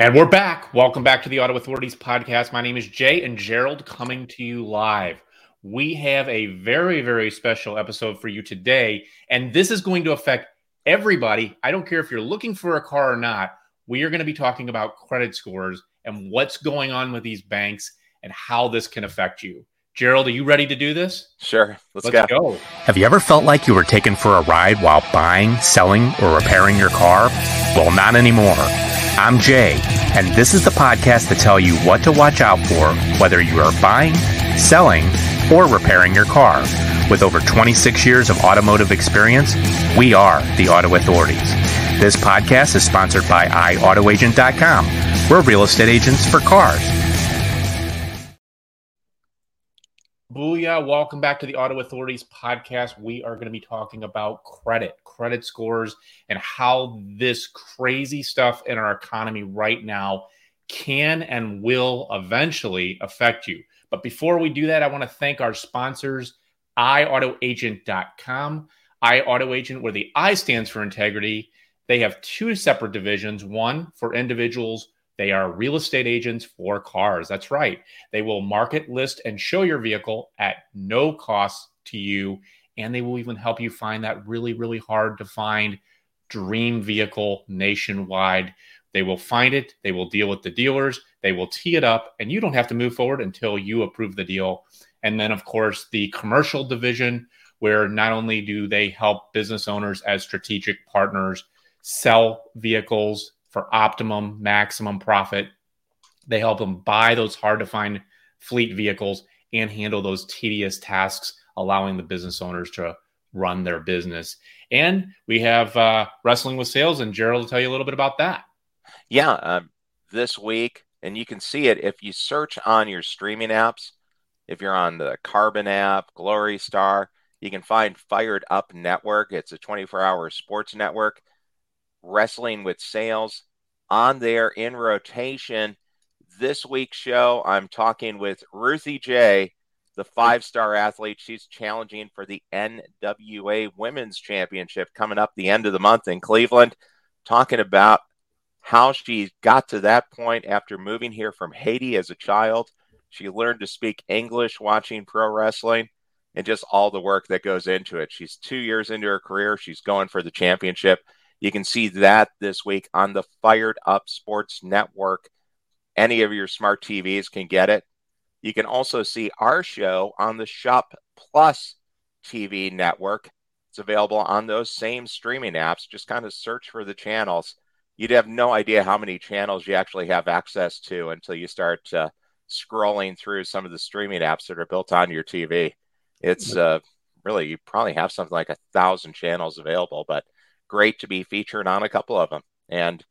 And we're back. Welcome back to the Auto Authorities podcast. My name is Jay and Gerald coming to you live. We have a very, very special episode for you today. And this is going to affect everybody. I don't care if you're looking for a car or not. We are going to be talking about credit scores and what's going on with these banks and how this can affect you. Gerald, are you ready to do this? Sure. Let's, Let's go. go. Have you ever felt like you were taken for a ride while buying, selling, or repairing your car? Well, not anymore. I'm Jay, and this is the podcast to tell you what to watch out for whether you are buying, selling, or repairing your car. With over 26 years of automotive experience, we are the Auto Authorities. This podcast is sponsored by iAutoAgent.com. We're real estate agents for cars. Booyah. Welcome back to the Auto Authorities podcast. We are going to be talking about credit, credit scores, and how this crazy stuff in our economy right now can and will eventually affect you. But before we do that, I want to thank our sponsors, iAutoAgent.com. iAutoAgent, where the I stands for integrity. They have two separate divisions one for individuals they are real estate agents for cars. That's right. They will market, list, and show your vehicle at no cost to you. And they will even help you find that really, really hard to find dream vehicle nationwide. They will find it, they will deal with the dealers, they will tee it up, and you don't have to move forward until you approve the deal. And then, of course, the commercial division, where not only do they help business owners as strategic partners sell vehicles for optimum, maximum profit. They help them buy those hard to find fleet vehicles and handle those tedious tasks, allowing the business owners to run their business. And we have uh, Wrestling with Sales, and Gerald will tell you a little bit about that. Yeah, uh, this week, and you can see it if you search on your streaming apps. If you're on the Carbon app, Glory Star, you can find Fired Up Network. It's a 24 hour sports network. Wrestling with Sales on there in rotation. This week's show, I'm talking with Ruthie J, the five star athlete. She's challenging for the NWA Women's Championship coming up the end of the month in Cleveland, talking about how she got to that point after moving here from Haiti as a child. She learned to speak English watching pro wrestling and just all the work that goes into it. She's two years into her career. She's going for the championship. You can see that this week on the Fired Up Sports Network. Any of your smart TVs can get it. You can also see our show on the Shop Plus TV network. It's available on those same streaming apps. Just kind of search for the channels. You'd have no idea how many channels you actually have access to until you start uh, scrolling through some of the streaming apps that are built on your TV. It's uh, really, you probably have something like a thousand channels available, but great to be featured on a couple of them. And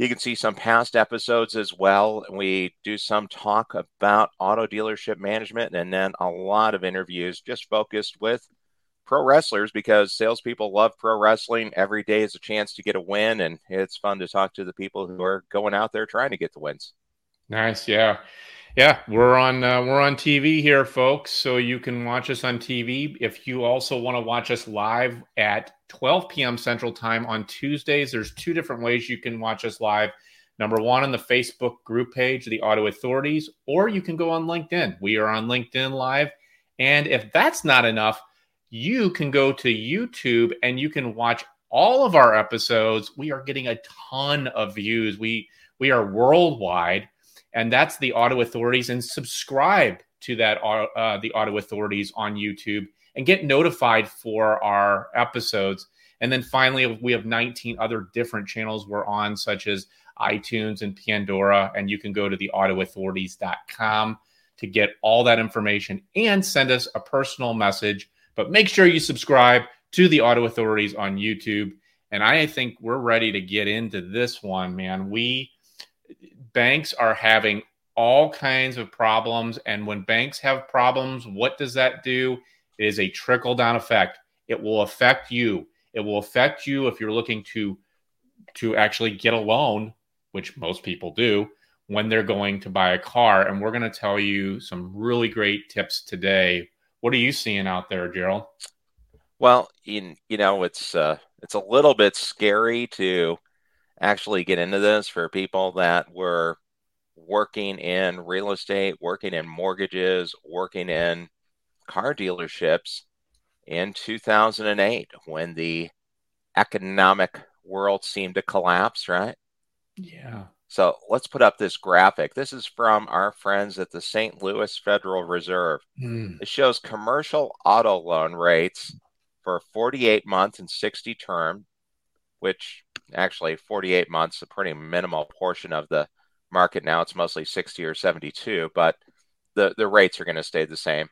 you can see some past episodes as well. We do some talk about auto dealership management and then a lot of interviews just focused with pro wrestlers because salespeople love pro wrestling. Every day is a chance to get a win, and it's fun to talk to the people who are going out there trying to get the wins. Nice. Yeah. Yeah, we're on uh, we're on TV here, folks. So you can watch us on TV. If you also want to watch us live at 12 p.m. Central Time on Tuesdays, there's two different ways you can watch us live. Number one, on the Facebook group page, the Auto Authorities, or you can go on LinkedIn. We are on LinkedIn Live, and if that's not enough, you can go to YouTube and you can watch all of our episodes. We are getting a ton of views. We we are worldwide and that's the Auto Authorities. And subscribe to that uh, the Auto Authorities on YouTube and get notified for our episodes. And then finally, we have 19 other different channels we're on, such as iTunes and Pandora. And you can go to the autoauthorities.com to get all that information and send us a personal message. But make sure you subscribe to the Auto Authorities on YouTube. And I think we're ready to get into this one, man. We banks are having all kinds of problems. And when banks have problems, what does that do? It is a trickle down effect. It will affect you. It will affect you if you're looking to to actually get a loan, which most people do when they're going to buy a car. And we're going to tell you some really great tips today. What are you seeing out there, Gerald? Well, in you know, it's uh, it's a little bit scary to actually get into this for people that were working in real estate, working in mortgages, working in car dealerships in 2008 when the economic world seemed to collapse, right? Yeah. So let's put up this graphic. This is from our friends at the St. Louis Federal Reserve. Mm. It shows commercial auto loan rates for 48 month and 60 term, which actually 48 months, a pretty minimal portion of the market now. It's mostly 60 or 72, but the, the rates are going to stay the same.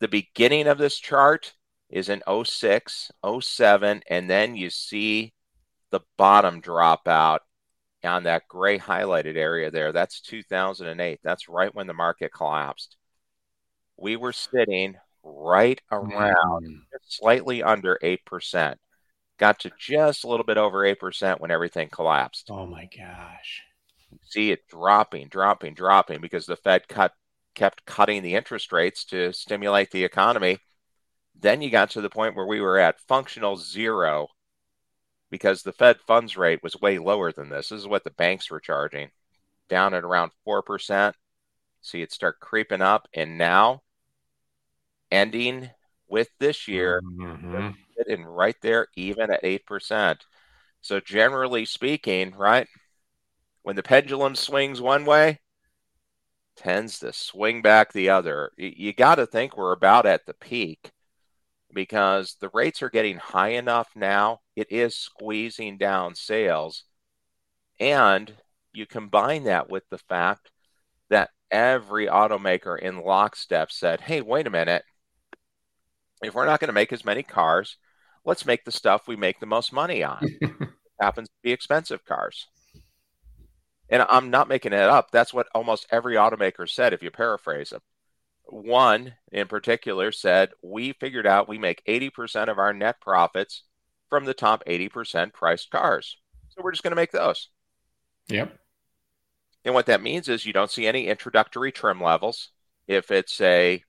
The beginning of this chart is in 06, 07, and then you see the bottom drop out on that gray highlighted area there. That's 2008. That's right when the market collapsed. We were sitting right around Mm. slightly under 8%. Got to just a little bit over 8% when everything collapsed. Oh my gosh. See it dropping, dropping, dropping because the Fed cut kept cutting the interest rates to stimulate the economy. Then you got to the point where we were at functional zero because the Fed funds rate was way lower than this. This is what the banks were charging, down at around 4%. See it start creeping up. And now, ending with this year, Mhm. sitting right there, even at 8%. So, generally speaking, right, when the pendulum swings one way, tends to swing back the other. You got to think we're about at the peak because the rates are getting high enough now. It is squeezing down sales. And you combine that with the fact that every automaker in lockstep said, hey, wait a minute. If we're not going to make as many cars, let's make the stuff we make the most money on. happens to be expensive cars. And I'm not making it up. That's what almost every automaker said, if you paraphrase them. One in particular said, We figured out we make 80% of our net profits from the top 80% priced cars. So we're just going to make those. Yep. And what that means is you don't see any introductory trim levels. If it's a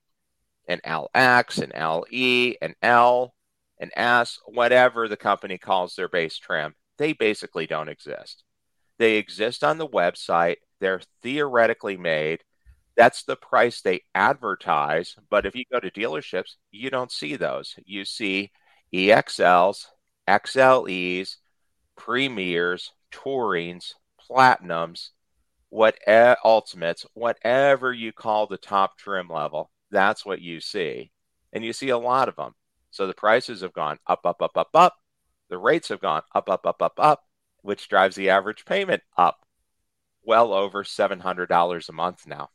an LX, an LE, an L, an S, whatever the company calls their base trim, they basically don't exist. They exist on the website. They're theoretically made. That's the price they advertise. But if you go to dealerships, you don't see those. You see EXLs, XLEs, premiers, tourings, platinums, what ultimates, whatever you call the top trim level, that's what you see. And you see a lot of them. So the prices have gone up, up, up, up, up. The rates have gone up, up, up, up, up, which drives the average payment up well over $700 a month now.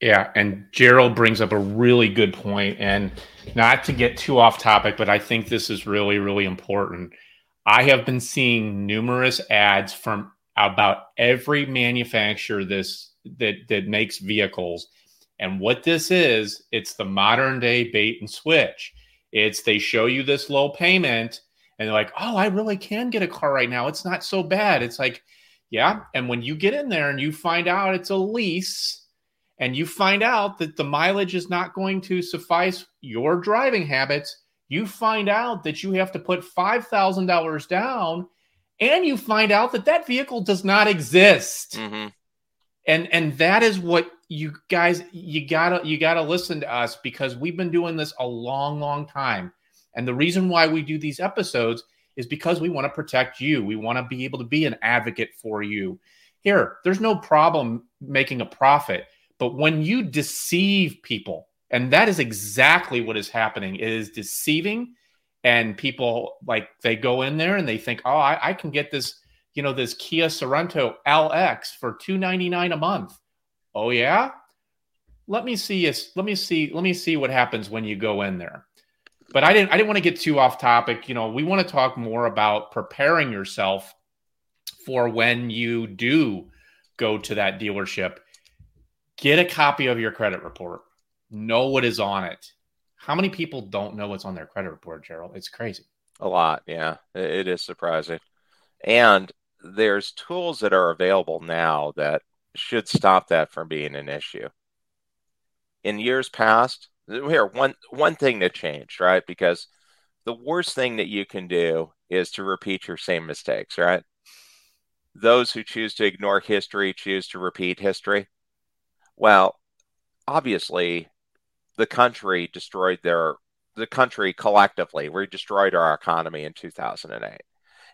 Yeah, and Gerald brings up a really good point, and not to get too off topic, but I think this is really, really important. I have been seeing numerous ads from about every manufacturer this that that makes vehicles, and what this is, it's the modern day bait and switch. It's they show you this low payment, and they're like, "Oh, I really can get a car right now. It's not so bad." It's like, yeah, and when you get in there and you find out it's a lease and you find out that the mileage is not going to suffice your driving habits, you find out that you have to put $5,000 down and you find out that that vehicle does not exist. Mm-hmm. And and that is what you guys you got to you got to listen to us because we've been doing this a long long time. And the reason why we do these episodes is because we want to protect you. We want to be able to be an advocate for you. Here, there's no problem making a profit but when you deceive people, and that is exactly what is happening, is deceiving. And people like they go in there and they think, oh, I, I can get this, you know, this Kia Sorento LX for two ninety nine a month. Oh yeah, let me see. Let me see. Let me see what happens when you go in there. But I didn't. I didn't want to get too off topic. You know, we want to talk more about preparing yourself for when you do go to that dealership. Get a copy of your credit report. Know what is on it. How many people don't know what's on their credit report gerald? It's crazy. A lot yeah. It is surprising. And there's tools that are available now that should stop that from being an issue. In years past here one one thing that changed right because the worst thing that you can do is to repeat your same mistakes right those who choose to ignore history choose to repeat history. Well, obviously, the country destroyed their the country collectively. We destroyed our economy in 2008.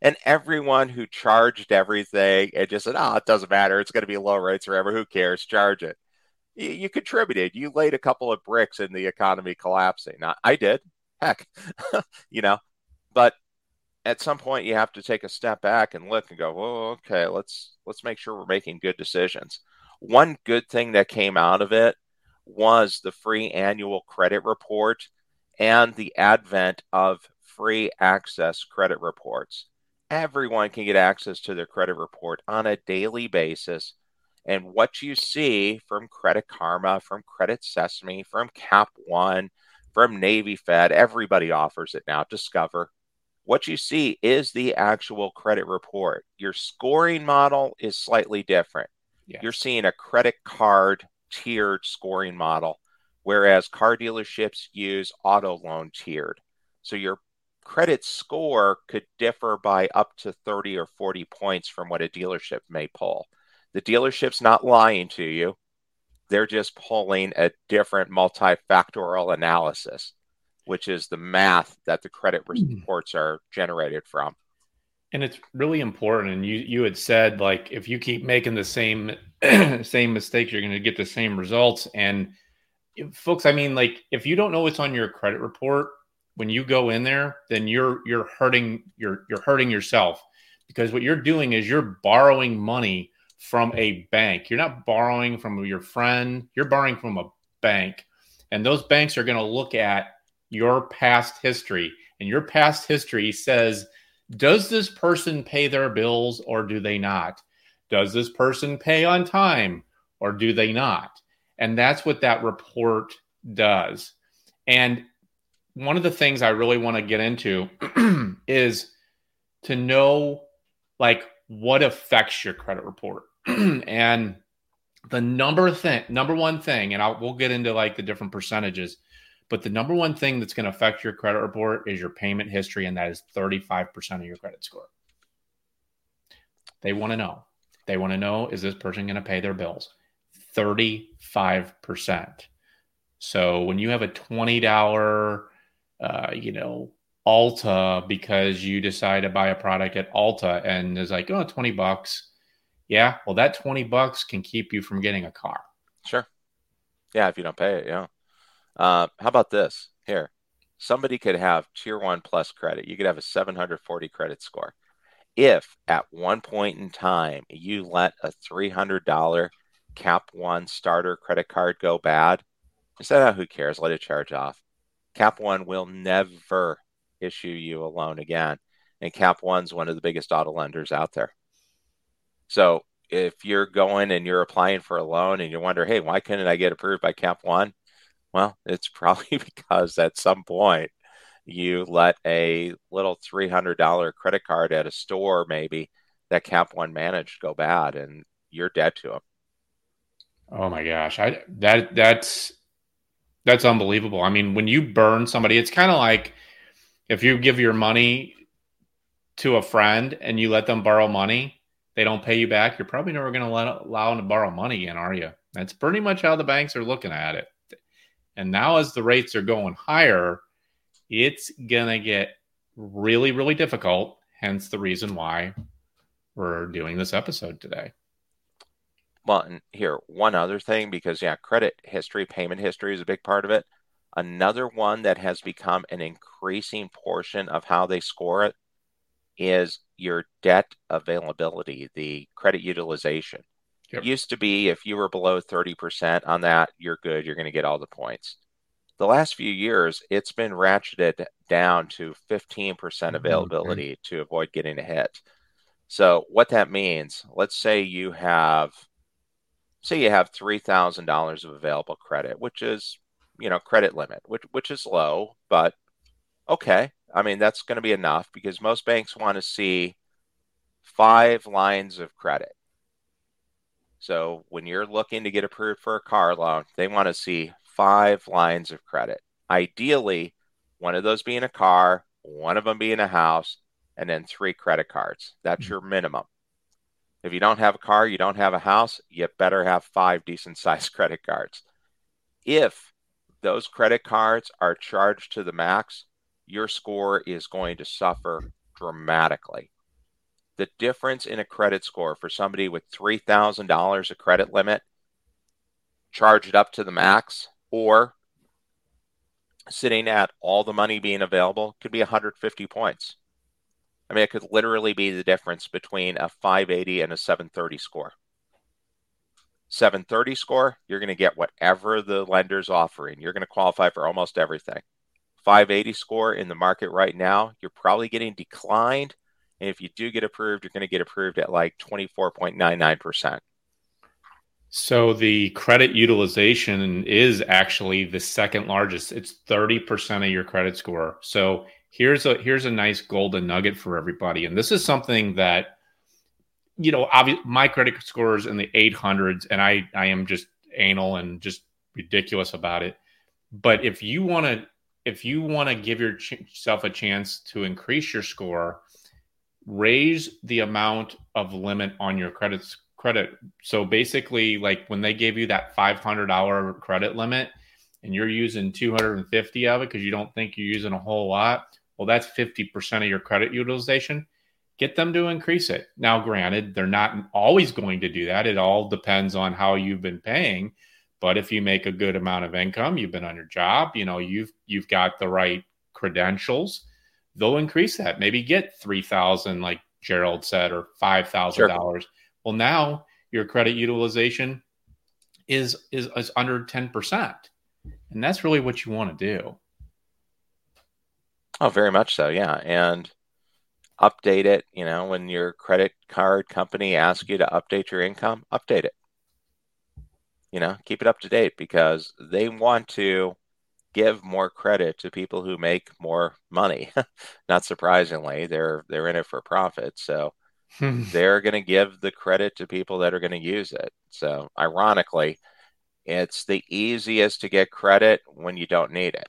And everyone who charged everything and just said, oh, it doesn't matter. It's going to be low rates forever. Who cares? Charge it. You, you contributed. You laid a couple of bricks in the economy collapsing. I, I did. Heck, you know, but at some point you have to take a step back and look and go, well, okay, let's let's make sure we're making good decisions. One good thing that came out of it was the free annual credit report and the advent of free access credit reports everyone can get access to their credit report on a daily basis. And what you see from Credit Karma, from Credit Sesame, from Cap One, from Navy Fed, everybody offers it now. Discover. What you see is the actual credit report. Your scoring model is slightly different. Yes. You're seeing a credit card tiered scoring model, whereas car dealerships use auto loan tiered. So your credit score could differ by up to 30 or 40 points from what a dealership may pull. The dealership's not lying to you. They're just pulling a different multifactorial analysis, which is the math that the credit hmm. reports are generated from. And it's really important. And you you had said like if you keep making the same same mistakes, you're going to get the same results. And folks, I mean, like if you don't know what's on your credit report, when you go in there, then you're you're hurting you're you're hurting yourself because what you're doing is you're borrowing money from a bank. You're not borrowing from your friend, you're borrowing from a bank. And those banks are going to look at your past history. And your past history says, does this person pay their bills or do they not? Does this person pay on time or do they not? And that's what that report does. And one of the things I really want to get into is to know like what affects your credit report. and the number thing, number one thing, and I'll we'll get into like the different percentages, but the number one thing that's going to affect your credit report is your payment history, and that is 35% of your credit score. They want to know. They want to know is this person going to pay their bills? 35%. So when you have a $20 uh, you know, Ulta because you decide to buy a product at Ulta and is like, oh, 20 bucks. Yeah. Well, that 20 bucks can keep you from getting a car. Sure. Yeah. If you don't pay it. Yeah. Uh, how about this? Here, somebody could have tier one plus credit. You could have a 740 credit score. If at one point in time you let a $300 cap one starter credit card go bad, instead of who cares, let it charge off. Cap One will never issue you a loan again. And Cap One's one of the biggest auto lenders out there. So if you're going and you're applying for a loan and you wonder, hey, why couldn't I get approved by Cap One? Well, it's probably because at some point you let a little $300 credit card at a store, maybe that Cap One managed go bad and you're dead to them. Oh my gosh. I that that's that's unbelievable. I mean, when you burn somebody, it's kind of like if you give your money to a friend and you let them borrow money, they don't pay you back. You're probably never going to allow them to borrow money again, are you? That's pretty much how the banks are looking at it. And now, as the rates are going higher, it's going to get really, really difficult. Hence the reason why we're doing this episode today. Well, and here, one other thing, because yeah, credit history, payment history is a big part of it. Another one that has become an increasing portion of how they score it is your debt availability, the credit utilization. Yep. used to be if you were below 30% on that, you're good, you're going to get all the points. The last few years, it's been ratcheted down to 15% mm-hmm, availability mm-hmm. to avoid getting a hit. So, what that means, let's say you have say you have $3,000 of available credit, which is, you know, credit limit, which, which is low, but okay. I mean, that's going to be enough because most banks want to see five lines of credit. So when you're looking to get approved for a car loan, they want to see five lines of credit. Ideally, one of those being a car, one of them being a house, and then three credit cards. That's mm-hmm. your minimum. If you don't have a car, you don't have a house, you better have five decent sized credit cards. If those credit cards are charged to the max, your score is going to suffer dramatically. The difference in a credit score for somebody with $3,000 a credit limit, charge it up to the max, or sitting at all the money being available could be 150 points. I mean, it could literally be the difference between a 580 and a 730 score. 730 score, you're going to get whatever the lender's offering. You're going to qualify for almost everything. 580 score in the market right now, you're probably getting declined. And if you do get approved, you're going to get approved at like 24.99%. So the credit utilization is actually the second largest. It's 30% of your credit score. So here's a here's a nice golden nugget for everybody. And this is something that you know, obviously my credit score is in the 800s, and I I am just anal and just ridiculous about it. But if you want to if you want to give yourself a chance to increase your score, raise the amount of limit on your credit credit. So basically, like when they gave you that five hundred dollar credit limit, and you're using two hundred and fifty of it because you don't think you're using a whole lot. Well, that's fifty percent of your credit utilization get them to increase it. Now, granted, they're not always going to do that. It all depends on how you've been paying. But if you make a good amount of income, you've been on your job, you know, you've you've got the right credentials, they'll increase that. Maybe get three thousand, like Gerald said, or five thousand sure. dollars. Well, now your credit utilization is is, is under ten percent, and that's really what you want to do. Oh, very much so, yeah. And update it. You know, when your credit card company asks you to update your income, update it. You know, keep it up to date because they want to give more credit to people who make more money. Not surprisingly, they're they're in it for profit. So hmm. they're going to give the credit to people that are going to use it. So ironically, it's the easiest to get credit when you don't need it.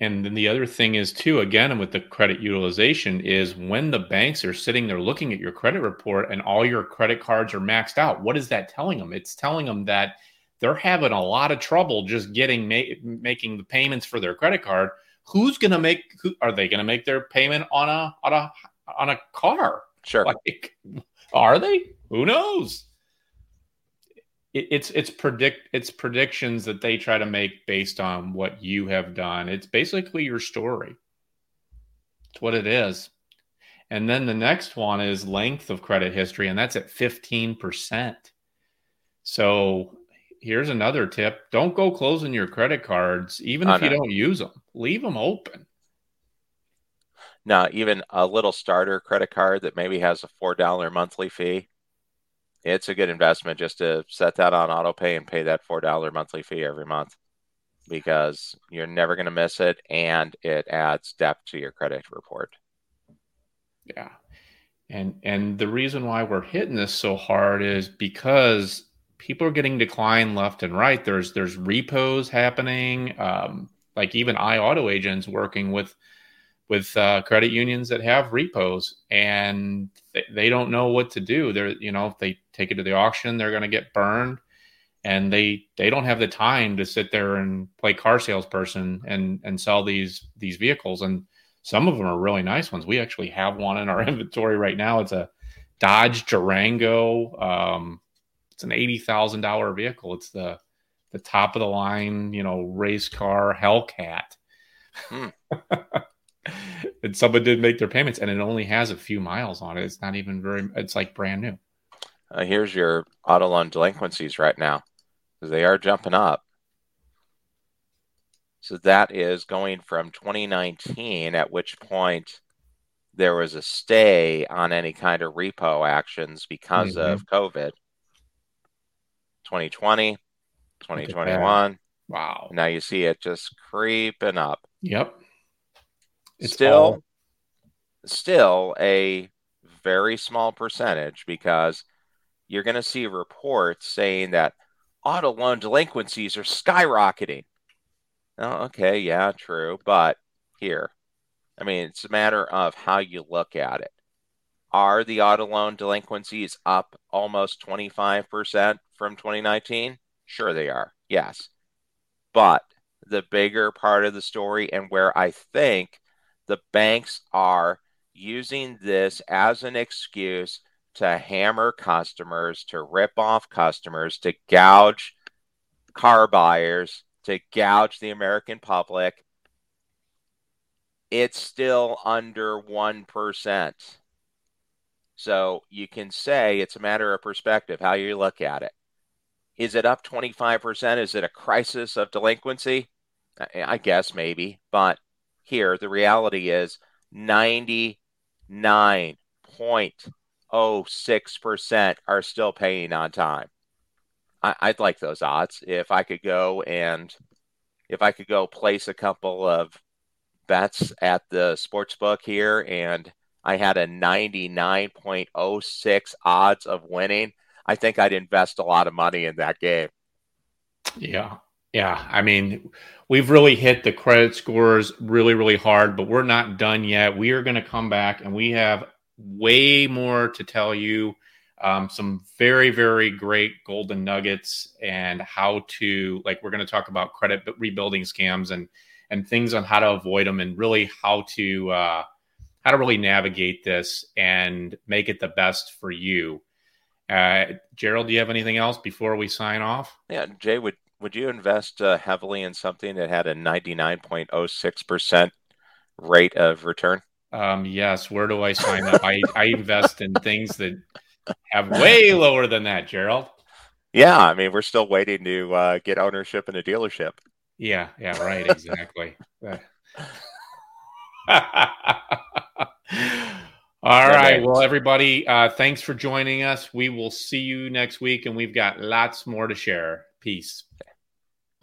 And then the other thing is too, again, with the credit utilization, is when the banks are sitting there looking at your credit report and all your credit cards are maxed out. What is that telling them? It's telling them that they're having a lot of trouble just getting ma- making the payments for their credit card. Who's going to make? Who, are they going to make their payment on a on a on a car? Sure. Like, are they? Who knows? It, it's it's predict it's predictions that they try to make based on what you have done. It's basically your story. It's what it is. And then the next one is length of credit history, and that's at 15%. So here's another tip don't go closing your credit cards, even if you don't use them, leave them open. Now, even a little starter credit card that maybe has a $4 monthly fee, it's a good investment just to set that on auto pay and pay that four dollar monthly fee every month because you're never going to miss it and it adds depth to your credit report. Yeah. And and the reason why we're hitting this so hard is because people are getting declined left and right. There's there's repos happening. Um, like even iAutoAgent's working with with uh, credit unions that have repos and they, they don't know what to do. They're, you know, if they take it to the auction, they're going to get burned and they, they don't have the time to sit there and play car salesperson and, and sell these, these vehicles. And some of them are really nice ones. We actually have one in our inventory right now. It's a Dodge Durango. Um, it's an $80,000 vehicle. It's the, the top of the line, you know, race car Hellcat. Hmm. and someone did make their payments and it only has a few miles on it. It's not even very, it's like brand new. Uh, here's your auto loan delinquencies right now because they are jumping up. So that is going from 2019, at which point there was a stay on any kind of repo actions because mm-hmm. of COVID. 2020, 2021. Wow. Now you see it just creeping up. Yep. It's still all... still a very small percentage because you're going to see reports saying that auto loan delinquencies are skyrocketing. Oh, okay, yeah, true, but here, I mean, it's a matter of how you look at it. Are the auto loan delinquencies up almost 25% from 2019? Sure, they are. Yes. But the bigger part of the story, and where I think the banks are using this as an excuse to hammer customers, to rip off customers, to gouge car buyers, to gouge the American public, it's still under 1%. So you can say it's a matter of perspective, how you look at it. Is it up 25%? Is it a crisis of delinquency? I guess maybe. But here, the reality is 99.06% are still paying on time. I, I'd like those odds. If I could go and if I could go place a couple of bets at the sports book here and I had a 99.06 odds of winning, I think I'd invest a lot of money in that game. Yeah. Yeah. I mean, we've really hit the credit scores really, really hard, but we're not done yet. We are going to come back and we have way more to tell you. Um, some very, very great golden nuggets and how to, like, we're going to talk about credit rebuilding scams and, and things on how to avoid them and really how to, uh, how to really navigate this and make it the best for you. Uh, Gerald, do you have anything else before we sign off? Yeah, Jay, would would you invest uh, heavily in something that had a ninety nine point oh six percent rate of return? Um, yes. Where do I sign up? I, I invest in things that have way lower than that, Gerald. Yeah, I mean, we're still waiting to uh, get ownership in a dealership. Yeah, yeah, right, exactly. All right. Well, everybody, uh, thanks for joining us. We will see you next week, and we've got lots more to share. Peace.